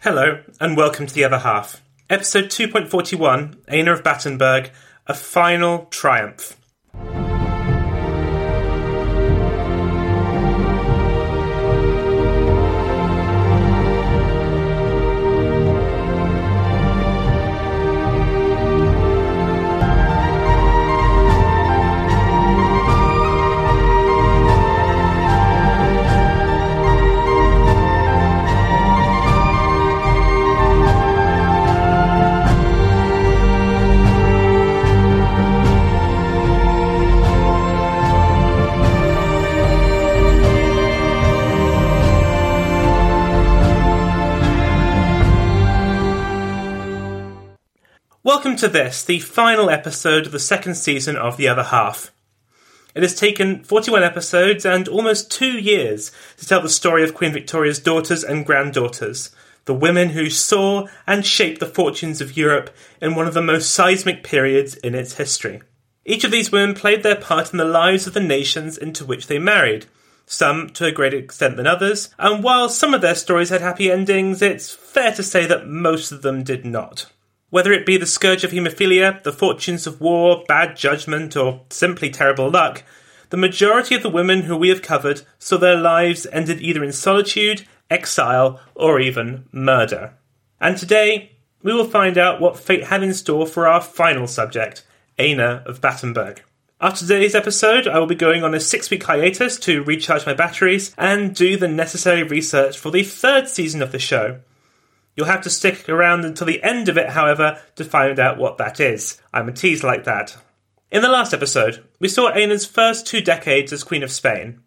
Hello, and welcome to The Other Half. Episode 2.41, Ena of Battenberg, A Final Triumph. To this, the final episode of the second season of The Other Half. It has taken 41 episodes and almost two years to tell the story of Queen Victoria's daughters and granddaughters, the women who saw and shaped the fortunes of Europe in one of the most seismic periods in its history. Each of these women played their part in the lives of the nations into which they married, some to a greater extent than others, and while some of their stories had happy endings, it's fair to say that most of them did not. Whether it be the scourge of haemophilia, the fortunes of war, bad judgment, or simply terrible luck, the majority of the women who we have covered saw their lives ended either in solitude, exile, or even murder. And today, we will find out what fate had in store for our final subject, Ena of Battenberg. After today's episode, I will be going on a six week hiatus to recharge my batteries and do the necessary research for the third season of the show. You'll have to stick around until the end of it, however, to find out what that is. I'm a tease like that. In the last episode, we saw Ena's first two decades as Queen of Spain.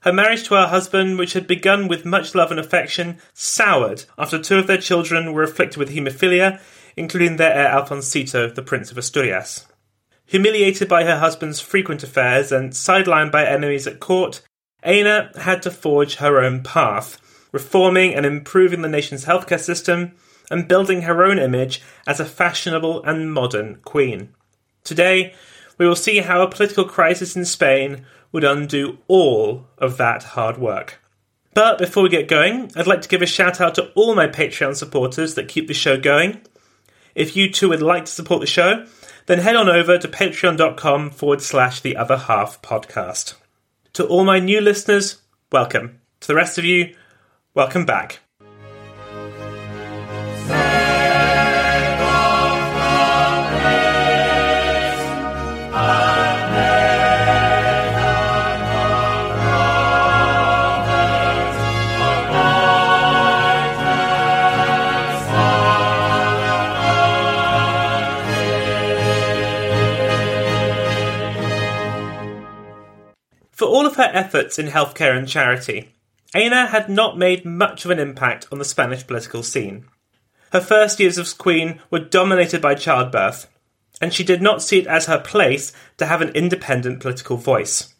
Her marriage to her husband, which had begun with much love and affection, soured after two of their children were afflicted with haemophilia, including their heir Alfonsito, the Prince of Asturias. Humiliated by her husband's frequent affairs and sidelined by enemies at court, Ena had to forge her own path, reforming and improving the nation's healthcare system, and building her own image as a fashionable and modern queen. Today, we will see how a political crisis in Spain would undo all of that hard work. But before we get going, I'd like to give a shout out to all my Patreon supporters that keep the show going. If you too would like to support the show, then head on over to patreon.com forward slash the other half podcast. To all my new listeners, welcome. To the rest of you, Welcome back. For all of her efforts in healthcare and charity, Ena had not made much of an impact on the Spanish political scene. Her first years as queen were dominated by childbirth, and she did not see it as her place to have an independent political voice.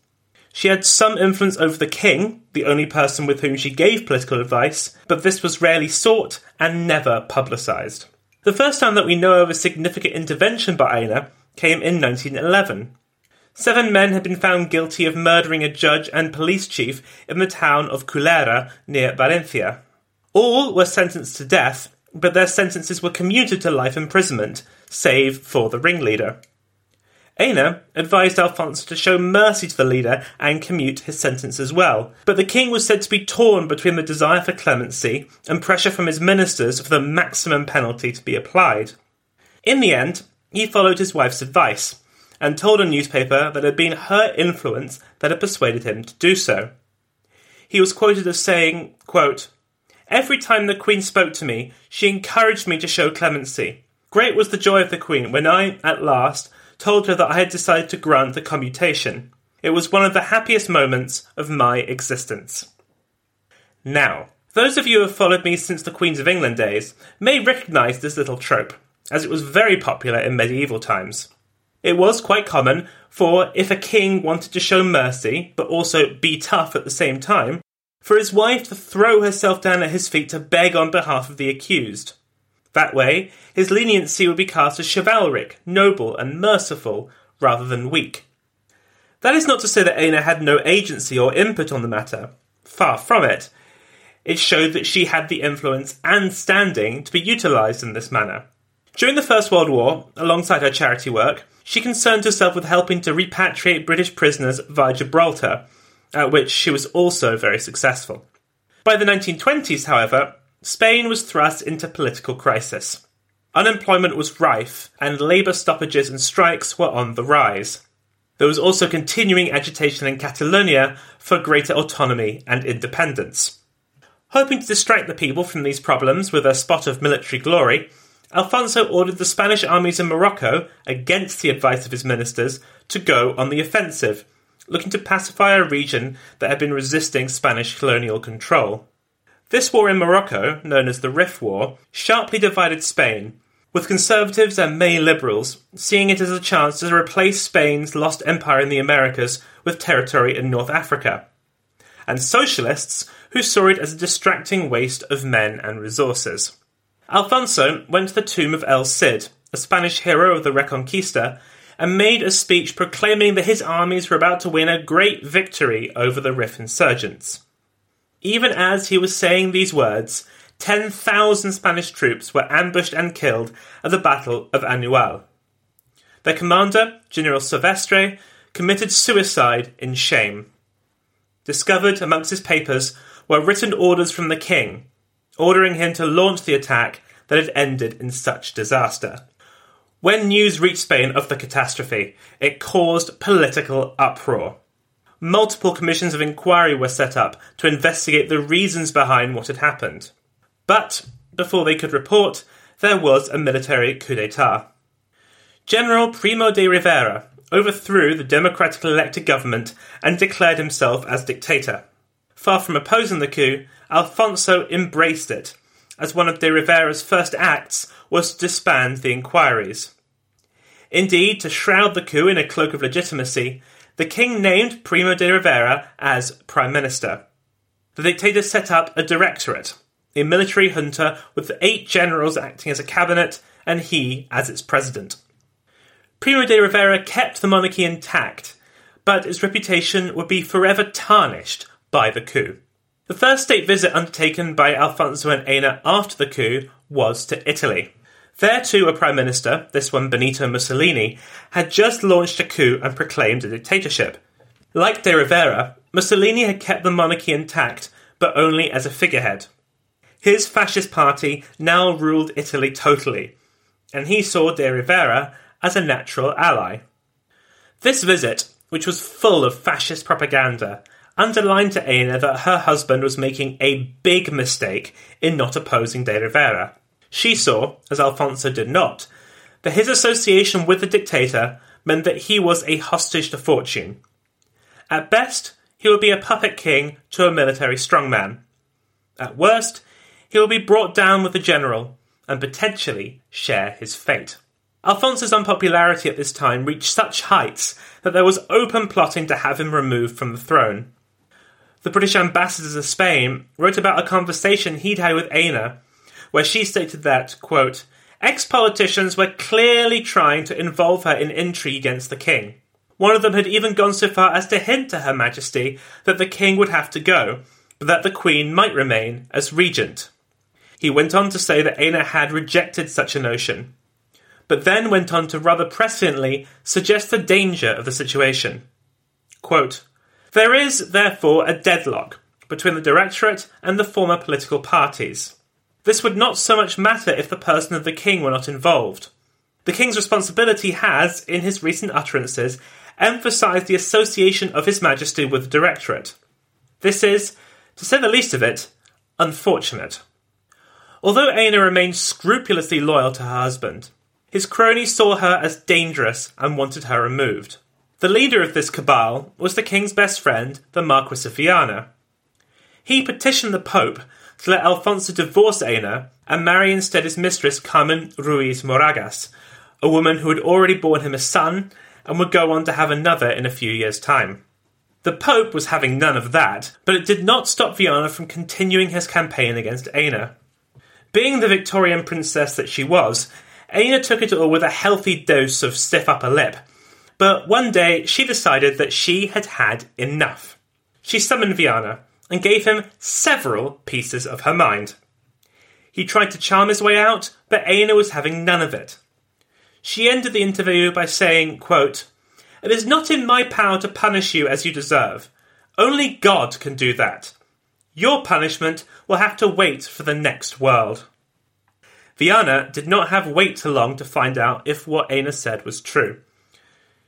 She had some influence over the king, the only person with whom she gave political advice, but this was rarely sought and never publicised. The first time that we know of a significant intervention by Ena came in 1911, Seven men had been found guilty of murdering a judge and police chief in the town of Cullera near Valencia. All were sentenced to death, but their sentences were commuted to life imprisonment, save for the ringleader. Ena advised Alfonso to show mercy to the leader and commute his sentence as well. But the king was said to be torn between the desire for clemency and pressure from his ministers for the maximum penalty to be applied. In the end, he followed his wife's advice and told a newspaper that it had been her influence that had persuaded him to do so. He was quoted as saying, quote, Every time the Queen spoke to me, she encouraged me to show clemency. Great was the joy of the Queen when I, at last, told her that I had decided to grant the commutation. It was one of the happiest moments of my existence. Now, those of you who have followed me since the Queens of England days may recognise this little trope, as it was very popular in medieval times. It was quite common for if a king wanted to show mercy, but also be tough at the same time, for his wife to throw herself down at his feet to beg on behalf of the accused. That way, his leniency would be cast as chivalric, noble, and merciful, rather than weak. That is not to say that Ena had no agency or input on the matter. Far from it. It showed that she had the influence and standing to be utilised in this manner. During the First World War, alongside her charity work, she concerned herself with helping to repatriate British prisoners via Gibraltar, at which she was also very successful. By the 1920s, however, Spain was thrust into political crisis. Unemployment was rife, and labour stoppages and strikes were on the rise. There was also continuing agitation in Catalonia for greater autonomy and independence. Hoping to distract the people from these problems with a spot of military glory, Alfonso ordered the Spanish armies in Morocco, against the advice of his ministers, to go on the offensive, looking to pacify a region that had been resisting Spanish colonial control. This war in Morocco, known as the Rif War, sharply divided Spain, with conservatives and many liberals seeing it as a chance to replace Spain's lost empire in the Americas with territory in North Africa, and socialists who saw it as a distracting waste of men and resources. Alfonso went to the tomb of El Cid, a Spanish hero of the Reconquista, and made a speech proclaiming that his armies were about to win a great victory over the Rif insurgents. Even as he was saying these words, 10,000 Spanish troops were ambushed and killed at the Battle of Annual. Their commander, General Silvestre, committed suicide in shame. Discovered amongst his papers were written orders from the king, ordering him to launch the attack that had ended in such disaster. When news reached Spain of the catastrophe, it caused political uproar multiple commissions of inquiry were set up to investigate the reasons behind what had happened. But before they could report, there was a military coup d'etat. General Primo de Rivera overthrew the democratically elected government and declared himself as dictator. Far from opposing the coup, Alfonso embraced it, as one of de Rivera's first acts was to disband the inquiries. Indeed, to shroud the coup in a cloak of legitimacy, the king named Primo de Rivera as prime minister. The dictator set up a directorate, a military junta with eight generals acting as a cabinet and he as its president. Primo de Rivera kept the monarchy intact, but its reputation would be forever tarnished by the coup. The first state visit undertaken by Alfonso and Ena after the coup was to Italy. There too, a prime minister, this one Benito Mussolini, had just launched a coup and proclaimed a dictatorship. Like de Rivera, Mussolini had kept the monarchy intact, but only as a figurehead. His fascist party now ruled Italy totally, and he saw de Rivera as a natural ally. This visit, which was full of fascist propaganda, underlined to Ena that her husband was making a big mistake in not opposing de Rivera. She saw, as Alfonso did not, that his association with the dictator meant that he was a hostage to fortune. At best, he would be a puppet king to a military strongman. At worst, he would be brought down with the general and potentially share his fate. Alfonso's unpopularity at this time reached such heights that there was open plotting to have him removed from the throne. The British ambassador to Spain wrote about a conversation he'd had with Ena where she stated that, quote, ex politicians were clearly trying to involve her in intrigue against the king. One of them had even gone so far as to hint to Her Majesty that the king would have to go, but that the queen might remain as regent. He went on to say that Ena had rejected such a notion. but then went on to rather presciently suggest the danger of the situation. Quote, there is, therefore, a deadlock between the Directorate and the former political parties. This would not so much matter if the person of the King were not involved. The King's responsibility has, in his recent utterances, emphasised the association of His Majesty with the Directorate. This is, to say the least of it, unfortunate. Although Ena remained scrupulously loyal to her husband, his cronies saw her as dangerous and wanted her removed. The leader of this cabal was the king's best friend, the Marquis of Viana. He petitioned the Pope to let Alfonso divorce Ena and marry instead his mistress Carmen Ruiz Moragas, a woman who had already borne him a son and would go on to have another in a few years' time. The Pope was having none of that, but it did not stop Viana from continuing his campaign against Ena. Being the Victorian princess that she was, Ena took it all with a healthy dose of stiff upper lip. But one day she decided that she had had enough. She summoned Viana and gave him several pieces of her mind. He tried to charm his way out, but Ena was having none of it. She ended the interview by saying, quote, It is not in my power to punish you as you deserve. Only God can do that. Your punishment will have to wait for the next world. Viana did not have wait too long to find out if what Ena said was true.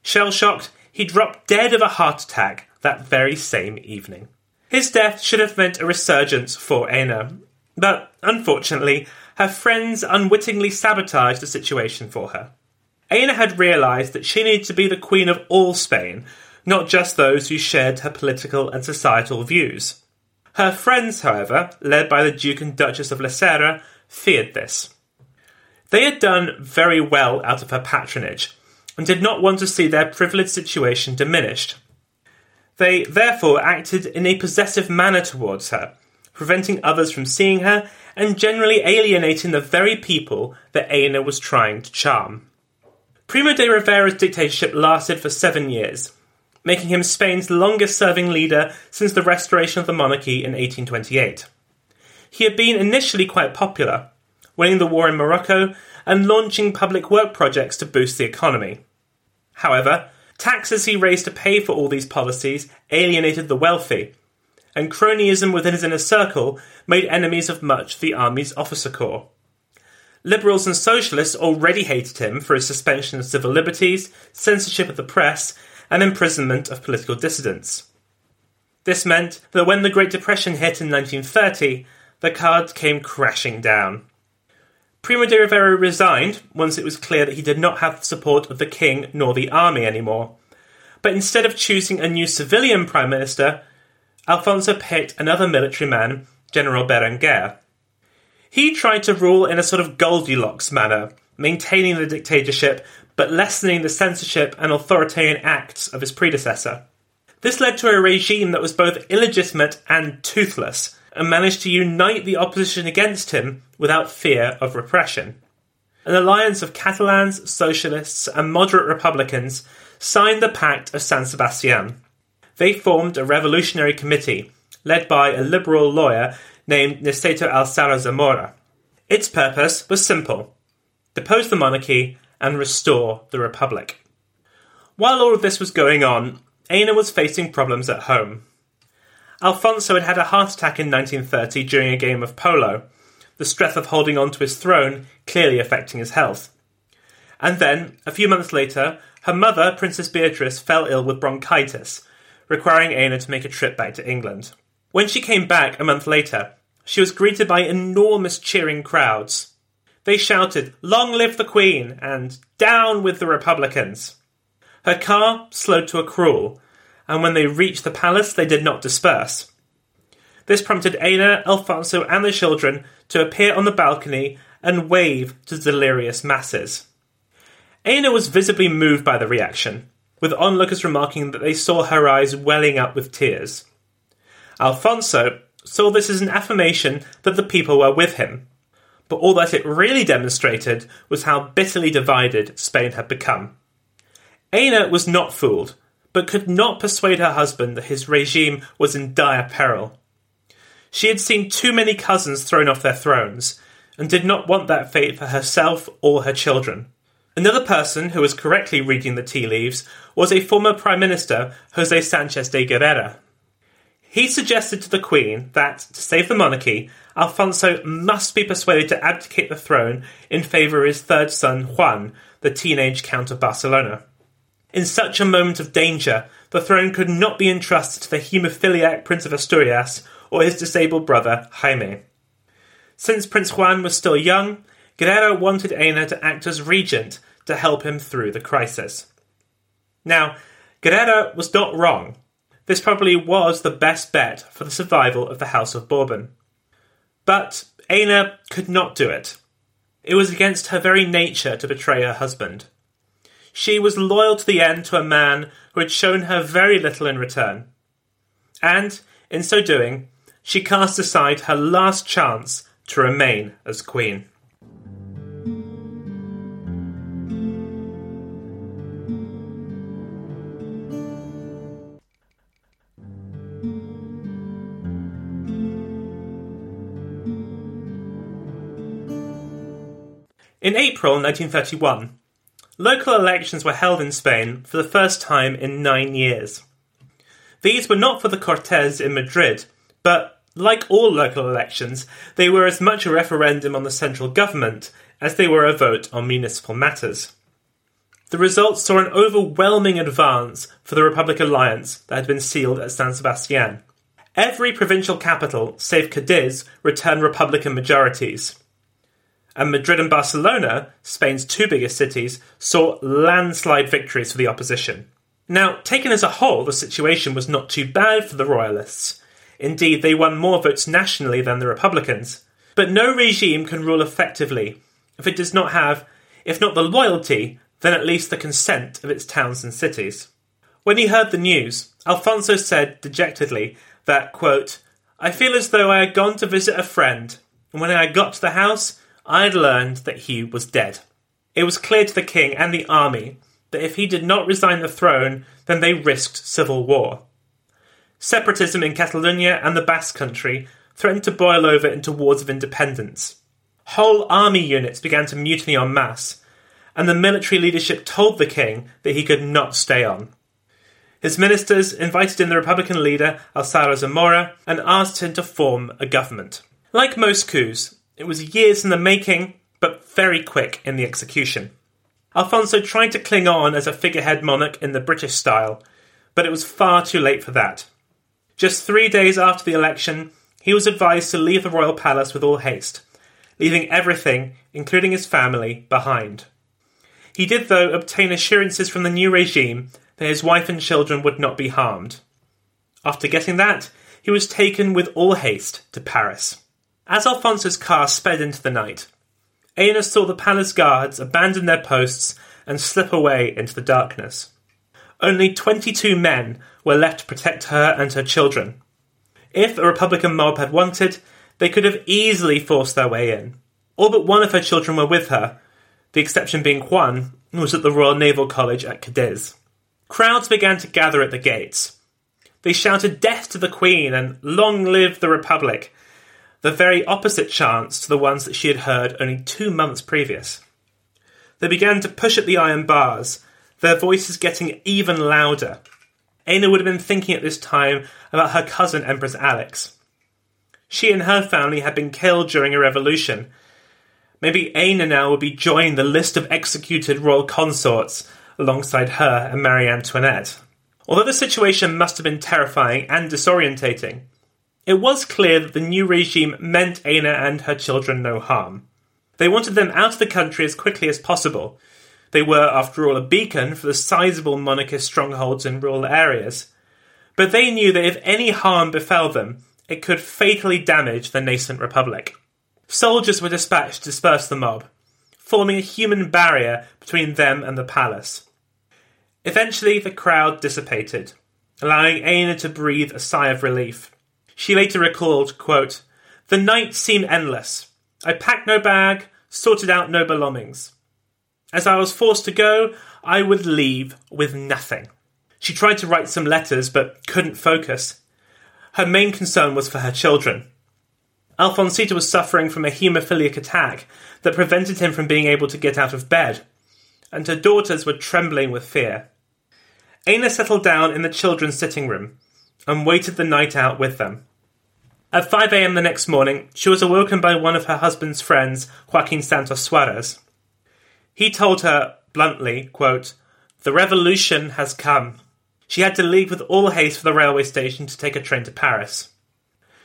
Shell shocked, he dropped dead of a heart attack that very same evening. His death should have meant a resurgence for Ena, but unfortunately, her friends unwittingly sabotaged the situation for her. Ena had realised that she needed to be the queen of all Spain, not just those who shared her political and societal views. Her friends, however, led by the Duke and Duchess of Lécera, feared this. They had done very well out of her patronage, and did not want to see their privileged situation diminished. They therefore acted in a possessive manner towards her, preventing others from seeing her and generally alienating the very people that Ena was trying to charm. Primo de Rivera's dictatorship lasted for seven years, making him Spain's longest serving leader since the restoration of the monarchy in 1828. He had been initially quite popular, winning the war in Morocco and launching public work projects to boost the economy. However, taxes he raised to pay for all these policies alienated the wealthy, and cronyism within his inner circle made enemies of much of the army's officer corps. Liberals and socialists already hated him for his suspension of civil liberties, censorship of the press, and imprisonment of political dissidents. This meant that when the Great Depression hit in 1930, the cards came crashing down. Primo de Rivera resigned once it was clear that he did not have the support of the king nor the army anymore. But instead of choosing a new civilian prime minister, Alfonso picked another military man, General Berenguer. He tried to rule in a sort of Goldilocks manner, maintaining the dictatorship but lessening the censorship and authoritarian acts of his predecessor. This led to a regime that was both illegitimate and toothless, and managed to unite the opposition against him without fear of repression. An alliance of Catalans, socialists, and moderate Republicans signed the Pact of San Sebastian. They formed a revolutionary committee, led by a liberal lawyer named Niceto Alzara Zamora. Its purpose was simple depose the monarchy and restore the republic. While all of this was going on, Ena was facing problems at home. Alfonso had had a heart attack in 1930 during a game of polo, the stress of holding on to his throne clearly affecting his health. And then, a few months later, her mother, Princess Beatrice, fell ill with bronchitis, requiring Ena to make a trip back to England. When she came back a month later, she was greeted by enormous cheering crowds. They shouted, Long live the Queen! and Down with the Republicans! Her car slowed to a crawl, and when they reached the palace, they did not disperse. This prompted Ena, Alfonso, and the children to appear on the balcony and wave to the delirious masses. Ena was visibly moved by the reaction, with onlookers remarking that they saw her eyes welling up with tears. Alfonso saw this as an affirmation that the people were with him, but all that it really demonstrated was how bitterly divided Spain had become. Ena was not fooled but could not persuade her husband that his regime was in dire peril. She had seen too many cousins thrown off their thrones, and did not want that fate for herself or her children. Another person who was correctly reading the tea leaves was a former Prime Minister, Jose Sanchez de Guerrera. He suggested to the Queen that, to save the monarchy, Alfonso must be persuaded to abdicate the throne in favour of his third son, Juan, the teenage Count of Barcelona. In such a moment of danger, the throne could not be entrusted to the haemophiliac Prince of Asturias or his disabled brother, Jaime. Since Prince Juan was still young, Guerrero wanted Ena to act as regent to help him through the crisis. Now, Guerrero was not wrong. This probably was the best bet for the survival of the House of Bourbon. But Ena could not do it. It was against her very nature to betray her husband. She was loyal to the end to a man who had shown her very little in return. And, in so doing, she cast aside her last chance to remain as queen. In April 1931, local elections were held in Spain for the first time in nine years. These were not for the Cortes in Madrid, but, like all local elections, they were as much a referendum on the central government as they were a vote on municipal matters. The results saw an overwhelming advance for the Republic Alliance that had been sealed at San Sebastian. Every provincial capital, save Cadiz, returned Republican majorities and Madrid and Barcelona, Spain's two biggest cities, saw landslide victories for the opposition. Now, taken as a whole, the situation was not too bad for the Royalists. Indeed, they won more votes nationally than the Republicans. But no regime can rule effectively if it does not have, if not the loyalty, then at least the consent of its towns and cities. When he heard the news, Alfonso said dejectedly that, quote, I feel as though I had gone to visit a friend, and when I got to the house, I had learned that he was dead. It was clear to the king and the army that if he did not resign the throne, then they risked civil war. Separatism in Catalonia and the Basque country threatened to boil over into wars of independence. Whole army units began to mutiny en masse, and the military leadership told the king that he could not stay on. His ministers invited in the Republican leader Alcázar Zamora and asked him to form a government. Like most coups, it was years in the making, but very quick in the execution. Alfonso tried to cling on as a figurehead monarch in the British style, but it was far too late for that. Just three days after the election, he was advised to leave the royal palace with all haste, leaving everything, including his family, behind. He did, though, obtain assurances from the new regime that his wife and children would not be harmed. After getting that, he was taken with all haste to Paris. As Alfonso's car sped into the night, Ena saw the palace guards abandon their posts and slip away into the darkness. Only 22 men were left to protect her and her children. If a Republican mob had wanted, they could have easily forced their way in. All but one of her children were with her, the exception being Juan, who was at the Royal Naval College at Cadiz. Crowds began to gather at the gates. They shouted death to the Queen and long live the Republic the very opposite chants to the ones that she had heard only two months previous. They began to push at the iron bars, their voices getting even louder. Ena would have been thinking at this time about her cousin Empress Alex. She and her family had been killed during a revolution. Maybe Ena now would be joining the list of executed royal consorts alongside her and Marie Antoinette. Although the situation must have been terrifying and disorientating, it was clear that the new regime meant Ena and her children no harm. They wanted them out of the country as quickly as possible. They were, after all, a beacon for the sizable monarchist strongholds in rural areas. But they knew that if any harm befell them, it could fatally damage the nascent republic. Soldiers were dispatched to disperse the mob, forming a human barrier between them and the palace. Eventually, the crowd dissipated, allowing Ena to breathe a sigh of relief. She later recalled, quote, The night seemed endless. I packed no bag, sorted out no belongings. As I was forced to go, I would leave with nothing. She tried to write some letters but couldn't focus. Her main concern was for her children. Alfonsito was suffering from a haemophiliac attack that prevented him from being able to get out of bed. and her daughters were trembling with fear. Ena settled down in the children's sitting room and waited the night out with them. At 5 a.m. the next morning, she was awoken by one of her husband's friends, Joaquin Santos Suarez. He told her bluntly, quote, The revolution has come. She had to leave with all haste for the railway station to take a train to Paris.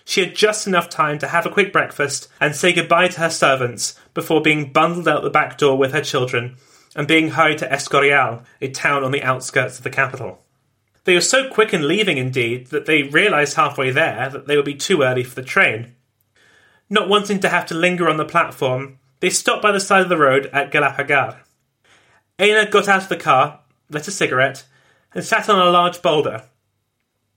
She had just enough time to have a quick breakfast and say goodbye to her servants before being bundled out the back door with her children and being hurried to Escorial, a town on the outskirts of the capital. They were so quick in leaving, indeed, that they realised halfway there that they would be too early for the train. Not wanting to have to linger on the platform, they stopped by the side of the road at Galapagar. Ena got out of the car, lit a cigarette, and sat on a large boulder.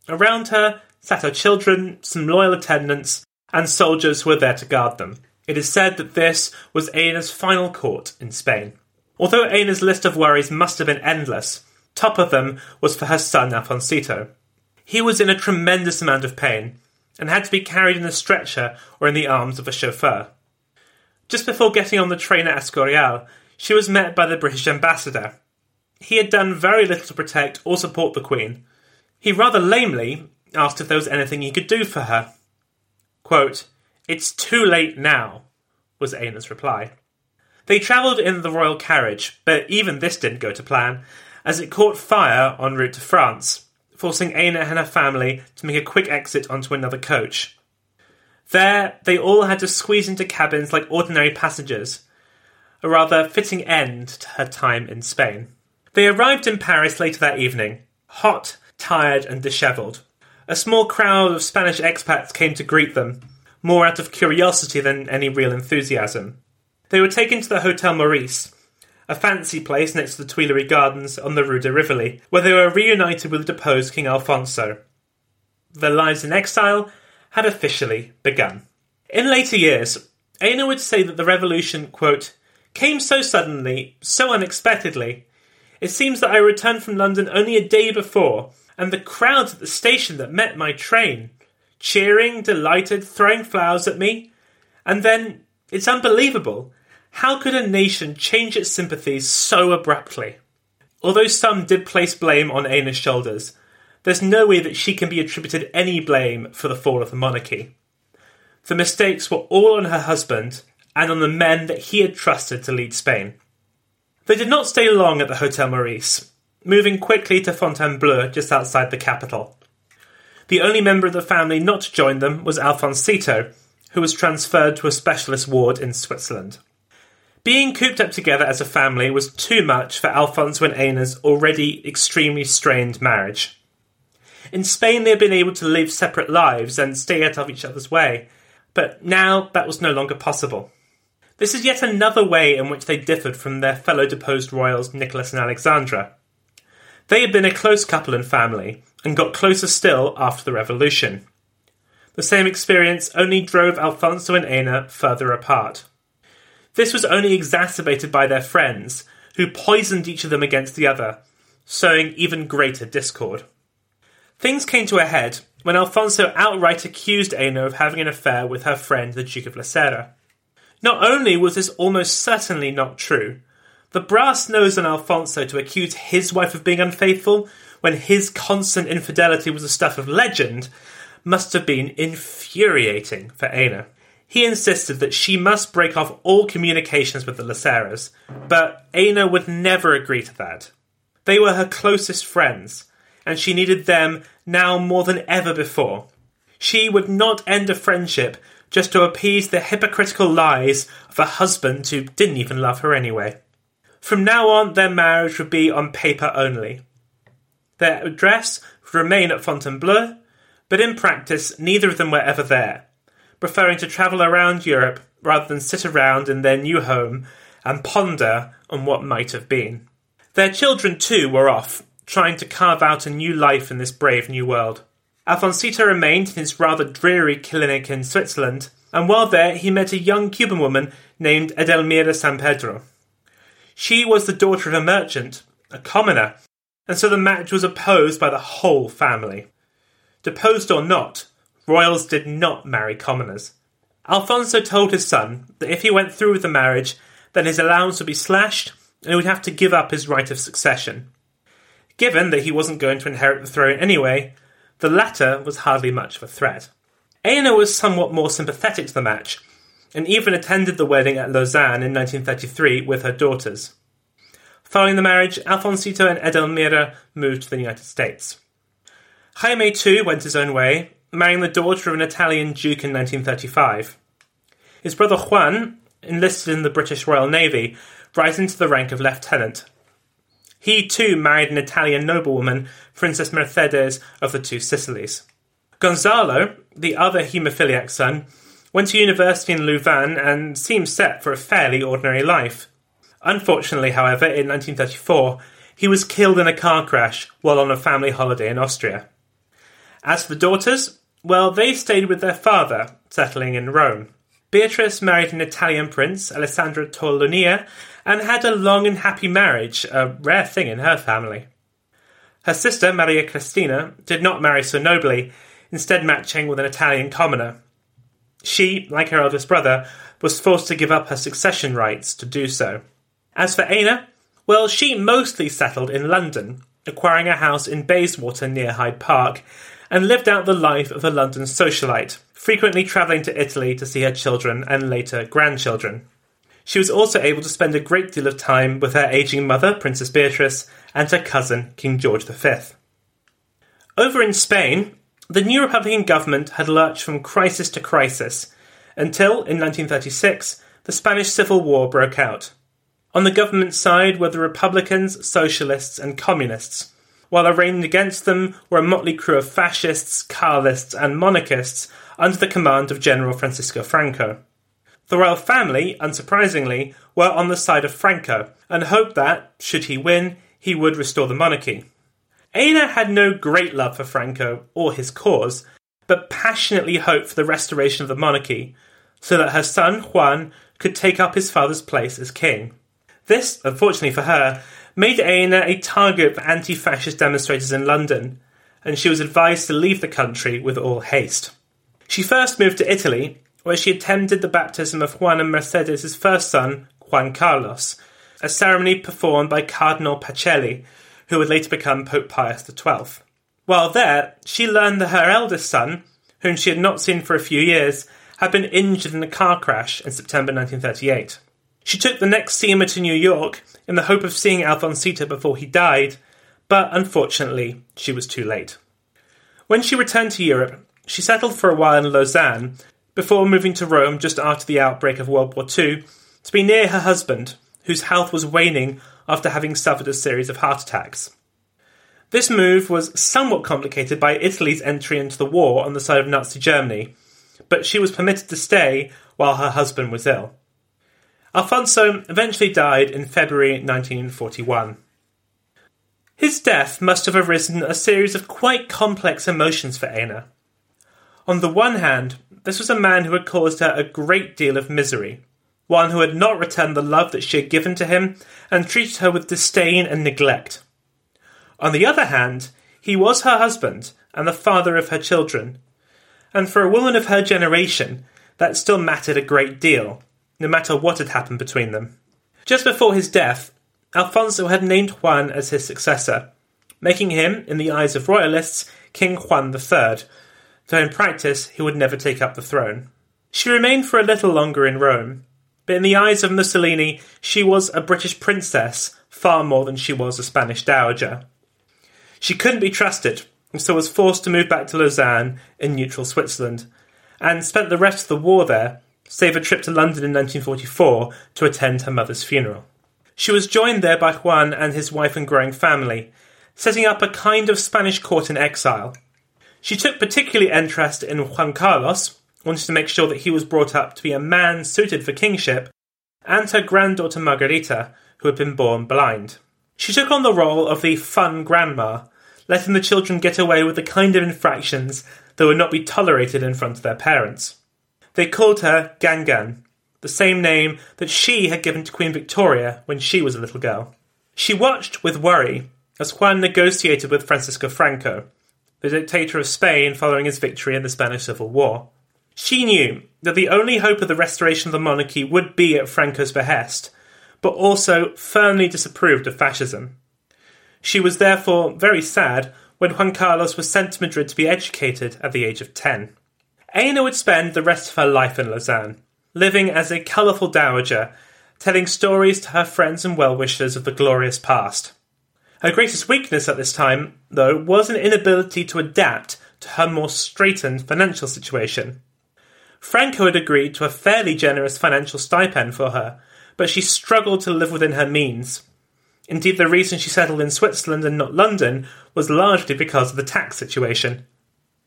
Around her sat her children, some loyal attendants, and soldiers who were there to guard them. It is said that this was Ena's final court in Spain. Although Ena's list of worries must have been endless, top of them was for her son Alfonsito. He was in a tremendous amount of pain and had to be carried in a stretcher or in the arms of a chauffeur. Just before getting on the train at Escorial, she was met by the British ambassador. He had done very little to protect or support the Queen. He rather lamely asked if there was anything he could do for her. Quote, It's too late now, was Ena's reply. They travelled in the royal carriage, but even this didn't go to plan, as it caught fire en route to France, forcing Ena and her family to make a quick exit onto another coach. There, they all had to squeeze into cabins like ordinary passengers, a rather fitting end to her time in Spain. They arrived in Paris later that evening, hot, tired, and dishevelled. A small crowd of Spanish expats came to greet them, more out of curiosity than any real enthusiasm. They were taken to the Hotel Meurice, a fancy place next to the Tuileries Gardens on the Rue de Rivoli, where they were reunited with the deposed King Alfonso. Their lives in exile had officially begun. In later years, Ena would say that the revolution, quote, came so suddenly, so unexpectedly. It seems that I returned from London only a day before, and the crowds at the station that met my train, cheering, delighted, throwing flowers at me. And then, it's unbelievable. How could a nation change its sympathies so abruptly? Although some did place blame on Ena's shoulders, there's no way that she can be attributed any blame for the fall of the monarchy. The mistakes were all on her husband and on the men that he had trusted to lead Spain. They did not stay long at the Hotel Meurice, moving quickly to Fontainebleau just outside the capital. The only member of the family not to join them was Alfonsito, who was transferred to a specialist ward in Switzerland. Being cooped up together as a family was too much for Alfonso and Ena's already extremely strained marriage. In Spain, they had been able to live separate lives and stay out of each other's way, but now that was no longer possible. This is yet another way in which they differed from their fellow deposed royals Nicholas and Alexandra. They had been a close couple and family, and got closer still after the revolution. The same experience only drove Alfonso and Ena further apart. This was only exacerbated by their friends, who poisoned each of them against the other, sowing even greater discord. Things came to a head when Alfonso outright accused Ena of having an affair with her friend the Duke of Lécera. Not only was this almost certainly not true, the brass nose on Alfonso to accuse his wife of being unfaithful when his constant infidelity was the stuff of legend must have been infuriating for Ena. He insisted that she must break off all communications with the Léceras, but Ena would never agree to that. They were her closest friends, and she needed them now more than ever before. She would not end a friendship just to appease the hypocritical lies of a husband who didn't even love her anyway. From now on, their marriage would be on paper only. Their address would remain at Fontainebleau, but in practice, neither of them were ever there preferring to travel around Europe rather than sit around in their new home and ponder on what might have been. Their children, too, were off, trying to carve out a new life in this brave new world. Alfonsito remained in his rather dreary clinic in Switzerland, and while there he met a young Cuban woman named Edelmira Sampedro. She was the daughter of a merchant, a commoner, and so the match was opposed by the whole family. Deposed or not, royals did not marry commoners. Alfonso told his son that if he went through with the marriage, then his allowance would be slashed and he would have to give up his right of succession. Given that he wasn't going to inherit the throne anyway, the latter was hardly much of a threat. Ena was somewhat more sympathetic to the match, and even attended the wedding at Lausanne in 1933 with her daughters. Following the marriage, Alfonsito and Edelmira moved to the United States. Jaime too went his own way, marrying the daughter of an Italian duke in 1935. His brother Juan enlisted in the British Royal Navy, rising to the rank of lieutenant. He too married an Italian noblewoman, Princess Mercedes of the Two Sicilies. Gonzalo, the other haemophiliac son, went to university in Louvain and seemed set for a fairly ordinary life. Unfortunately, however, in 1934, he was killed in a car crash while on a family holiday in Austria. As for the daughters, well, they stayed with their father, settling in Rome. Beatrice married an Italian prince, Alessandro Torlonia, and had a long and happy marriage, a rare thing in her family. Her sister, Maria Cristina, did not marry so nobly, instead matching with an Italian commoner. She, like her eldest brother, was forced to give up her succession rights to do so. As for Ena, well, she mostly settled in London, acquiring a house in Bayswater near Hyde Park, and lived out the life of a London socialite, frequently travelling to Italy to see her children and later grandchildren. She was also able to spend a great deal of time with her aging mother, Princess Beatrice, and her cousin, King George V. Over in Spain, the new Republican government had lurched from crisis to crisis until, in 1936, the Spanish Civil War broke out. On the government side were the Republicans, Socialists, and Communists, while arraigned against them were a motley crew of fascists, Carlists, and monarchists under the command of General Francisco Franco. The royal family, unsurprisingly, were on the side of Franco and hoped that, should he win, he would restore the monarchy. Ena had no great love for Franco or his cause, but passionately hoped for the restoration of the monarchy, so that her son Juan could take up his father's place as king. This, unfortunately for her, made Ena a target for anti fascist demonstrators in London, and she was advised to leave the country with all haste. She first moved to Italy, where she attended the baptism of Juan and Mercedes' first son, Juan Carlos, a ceremony performed by Cardinal Pacelli, who would later become Pope Pius XII. While there, she learned that her eldest son, whom she had not seen for a few years, had been injured in a car crash in September 1938. She took the next steamer to New York in the hope of seeing Alfonsito before he died, but unfortunately, she was too late. When she returned to Europe, she settled for a while in Lausanne before moving to Rome just after the outbreak of World War II to be near her husband, whose health was waning after having suffered a series of heart attacks. This move was somewhat complicated by Italy's entry into the war on the side of Nazi Germany, but she was permitted to stay while her husband was ill. Alfonso eventually died in February 1941. His death must have arisen a series of quite complex emotions for Ena. On the one hand, this was a man who had caused her a great deal of misery, one who had not returned the love that she had given to him and treated her with disdain and neglect. On the other hand, he was her husband and the father of her children, and for a woman of her generation, that still mattered a great deal no matter what had happened between them. Just before his death, Alfonso had named Juan as his successor, making him, in the eyes of royalists, King Juan III, though in practice he would never take up the throne. She remained for a little longer in Rome, but in the eyes of Mussolini, she was a British princess far more than she was a Spanish dowager. She couldn't be trusted, so was forced to move back to Lausanne in neutral Switzerland, and spent the rest of the war there save a trip to London in 1944 to attend her mother's funeral. She was joined there by Juan and his wife and growing family, setting up a kind of Spanish court in exile. She took particularly interest in Juan Carlos, wanted to make sure that he was brought up to be a man suited for kingship, and her granddaughter Margarita, who had been born blind. She took on the role of the fun grandma, letting the children get away with the kind of infractions that would not be tolerated in front of their parents. They called her Gangan, the same name that she had given to Queen Victoria when she was a little girl. She watched with worry as Juan negotiated with Francisco Franco, the dictator of Spain following his victory in the Spanish Civil War. She knew that the only hope of the restoration of the monarchy would be at Franco's behest, but also firmly disapproved of fascism. She was therefore very sad when Juan Carlos was sent to Madrid to be educated at the age of 10. Ena would spend the rest of her life in Lausanne, living as a colourful dowager, telling stories to her friends and well wishers of the glorious past. Her greatest weakness at this time, though, was an inability to adapt to her more straitened financial situation. Franco had agreed to a fairly generous financial stipend for her, but she struggled to live within her means. Indeed, the reason she settled in Switzerland and not London was largely because of the tax situation.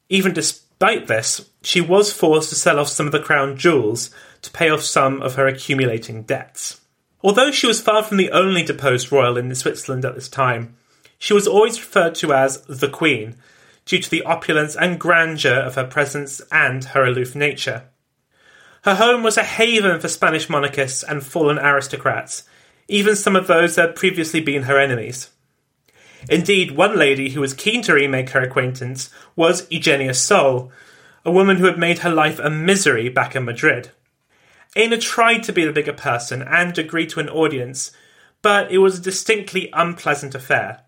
Even despite this, she was forced to sell off some of the crown jewels to pay off some of her accumulating debts. Although she was far from the only deposed royal in Switzerland at this time, she was always referred to as the Queen, due to the opulence and grandeur of her presence and her aloof nature. Her home was a haven for Spanish monarchists and fallen aristocrats, even some of those that had previously been her enemies. Indeed, one lady who was keen to remake her acquaintance was Eugenia Sol, a woman who had made her life a misery back in Madrid. Ena tried to be the bigger person and agreed to an audience, but it was a distinctly unpleasant affair.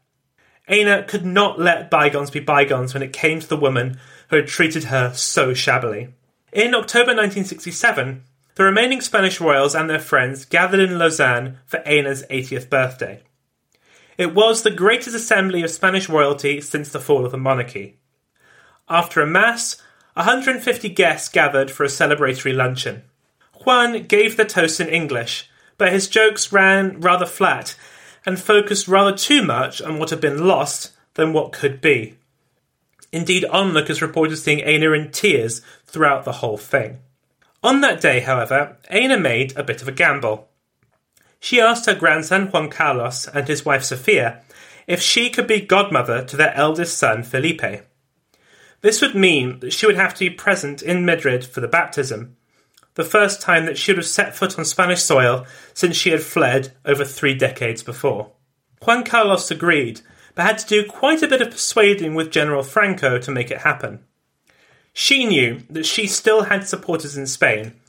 Ena could not let bygones be bygones when it came to the woman who had treated her so shabbily. In October 1967, the remaining Spanish royals and their friends gathered in Lausanne for Ena's 80th birthday. It was the greatest assembly of Spanish royalty since the fall of the monarchy. After a mass, 150 guests gathered for a celebratory luncheon. Juan gave the toast in English, but his jokes ran rather flat and focused rather too much on what had been lost than what could be. Indeed, onlookers reported seeing Ena in tears throughout the whole thing. On that day, however, Ena made a bit of a gamble. She asked her grandson Juan Carlos and his wife Sofia if she could be godmother to their eldest son Felipe. This would mean that she would have to be present in Madrid for the baptism, the first time that she would have set foot on Spanish soil since she had fled over three decades before. Juan Carlos agreed, but had to do quite a bit of persuading with General Franco to make it happen. She knew that she still had supporters in Spain,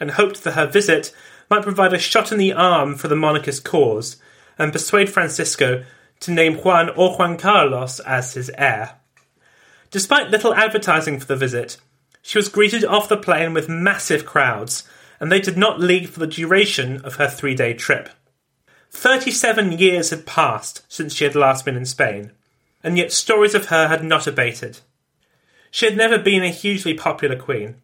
and hoped that her visit might provide a shot in the arm for the monarchist cause and persuade Francisco to name Juan or Juan Carlos as his heir. Despite little advertising for the visit, she was greeted off the plane with massive crowds, and they did not leave for the duration of her three day trip. 37 years had passed since she had last been in Spain, and yet stories of her had not abated. She had never been a hugely popular queen,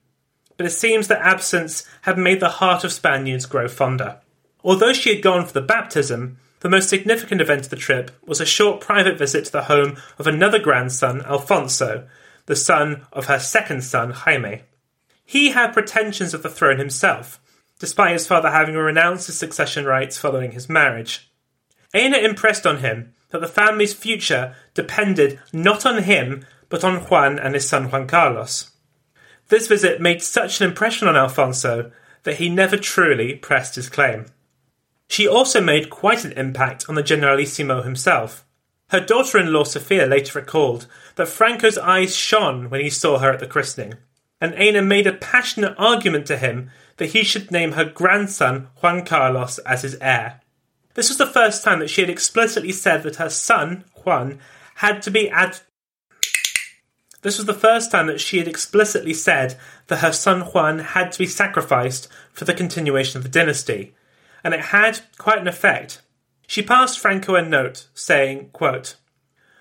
but it seems that absence had made the heart of Spaniards grow fonder. Although she had gone for the baptism, the most significant event of the trip was a short private visit to the home of another grandson, Alfonso, the son of her second son, Jaime. He had pretensions of the throne himself, despite his father having renounced his succession rights following his marriage. Ena impressed on him that the family's future depended not on him, but on Juan and his son Juan Carlos. This visit made such an impression on Alfonso that he never truly pressed his claim. She also made quite an impact on the Generalissimo himself, her daughter in law Sophia later recalled that Franco's eyes shone when he saw her at the christening, and Ena made a passionate argument to him that he should name her grandson Juan Carlos as his heir. This was the first time that she had explicitly said that her son, Juan, had to be ad. This was the first time that she had explicitly said that her son Juan had to be sacrificed for the continuation of the dynasty, and it had quite an effect she passed Franco a note saying, quote,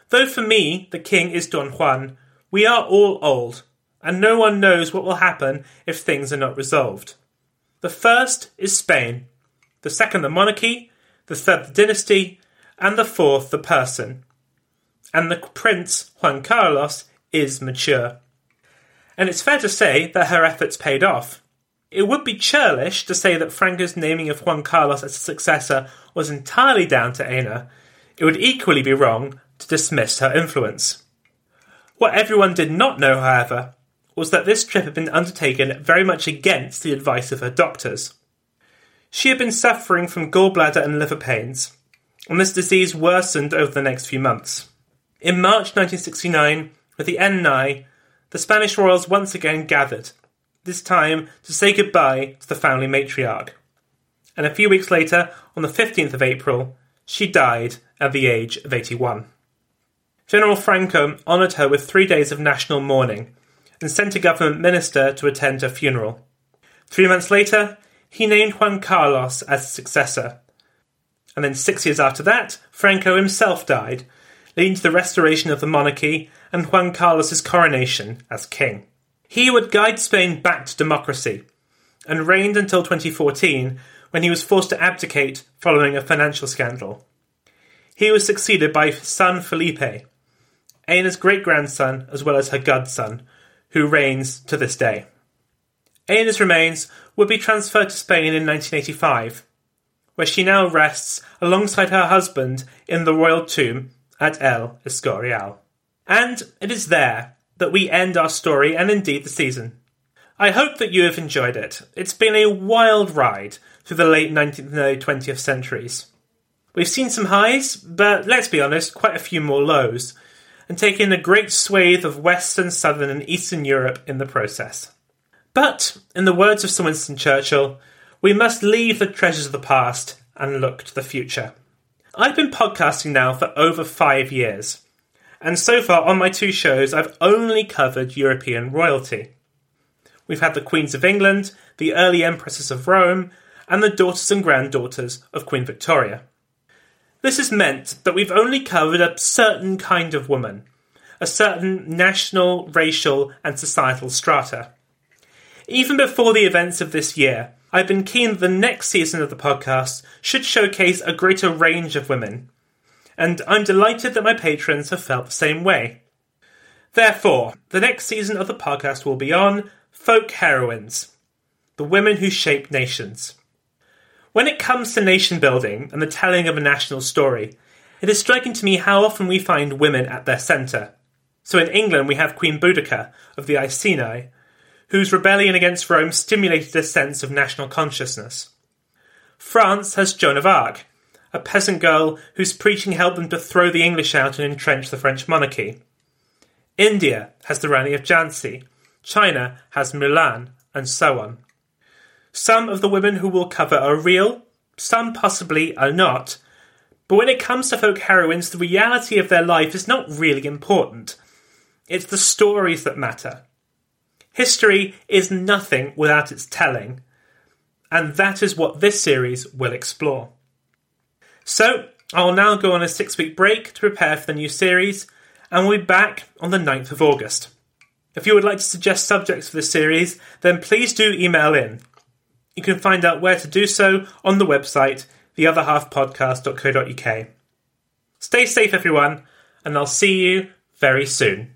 Though for me the king is Don Juan, we are all old, and no one knows what will happen if things are not resolved. The first is Spain, the second the monarchy, the third the dynasty, and the fourth the person. And the prince, Juan Carlos, is mature. And it's fair to say that her efforts paid off. It would be churlish to say that Franco's naming of Juan Carlos as successor was entirely down to Ena. It would equally be wrong to dismiss her influence. What everyone did not know, however, was that this trip had been undertaken very much against the advice of her doctors. She had been suffering from gallbladder and liver pains, and this disease worsened over the next few months. In March 1969, with the end nigh, the Spanish royals once again gathered this time to say goodbye to the family matriarch. and a few weeks later, on the 15th of April, she died at the age of 81. General Franco honoured her with three days of national mourning and sent a government minister to attend her funeral. Three months later, he named Juan Carlos as successor. And then six years after that, Franco himself died, leading to the restoration of the monarchy and Juan Carlos's coronation as king. He would guide Spain back to democracy and reigned until 2014 when he was forced to abdicate following a financial scandal. He was succeeded by his son Felipe, Ena's great grandson as well as her godson, who reigns to this day. Ena's remains would be transferred to Spain in 1985, where she now rests alongside her husband in the royal tomb at El Escorial. And it is there that we end our story and indeed the season. I hope that you have enjoyed it. It's been a wild ride through the late 19th and early 20th centuries. We've seen some highs, but let's be honest, quite a few more lows, and taken a great swathe of Western, Southern, and Eastern Europe in the process. But, in the words of Sir Winston Churchill, we must leave the treasures of the past and look to the future. I've been podcasting now for over five years, and so far on my two shows, I've only covered European royalty. We've had the Queens of England, the early Empresses of Rome, and the daughters and granddaughters of Queen Victoria. This has meant that we've only covered a certain kind of woman, a certain national, racial, and societal strata. Even before the events of this year, I've been keen that the next season of the podcast should showcase a greater range of women, and I'm delighted that my patrons have felt the same way. Therefore, the next season of the podcast will be on Folk Heroines, the women who shape nations. When it comes to nation building and the telling of a national story, it is striking to me how often we find women at their centre. So in England, we have Queen Boudica of the Iceni, whose rebellion against Rome stimulated a sense of national consciousness. France has Joan of Arc, a peasant girl whose preaching helped them to throw the English out and entrench the French monarchy. India has the Rani of Jhansi, China has Mulan, and so on. Some of the women who will cover are real, some possibly are not. But when it comes to folk heroines, the reality of their life is not really important. It's the stories that matter. History is nothing without its telling, and that is what this series will explore. So, I'll now go on a six week break to prepare for the new series, and we'll be back on the 9th of August. If you would like to suggest subjects for the series, then please do email in you can find out where to do so on the website, theotherhalfpodcast.co.uk. Stay safe, everyone, and I'll see you very soon.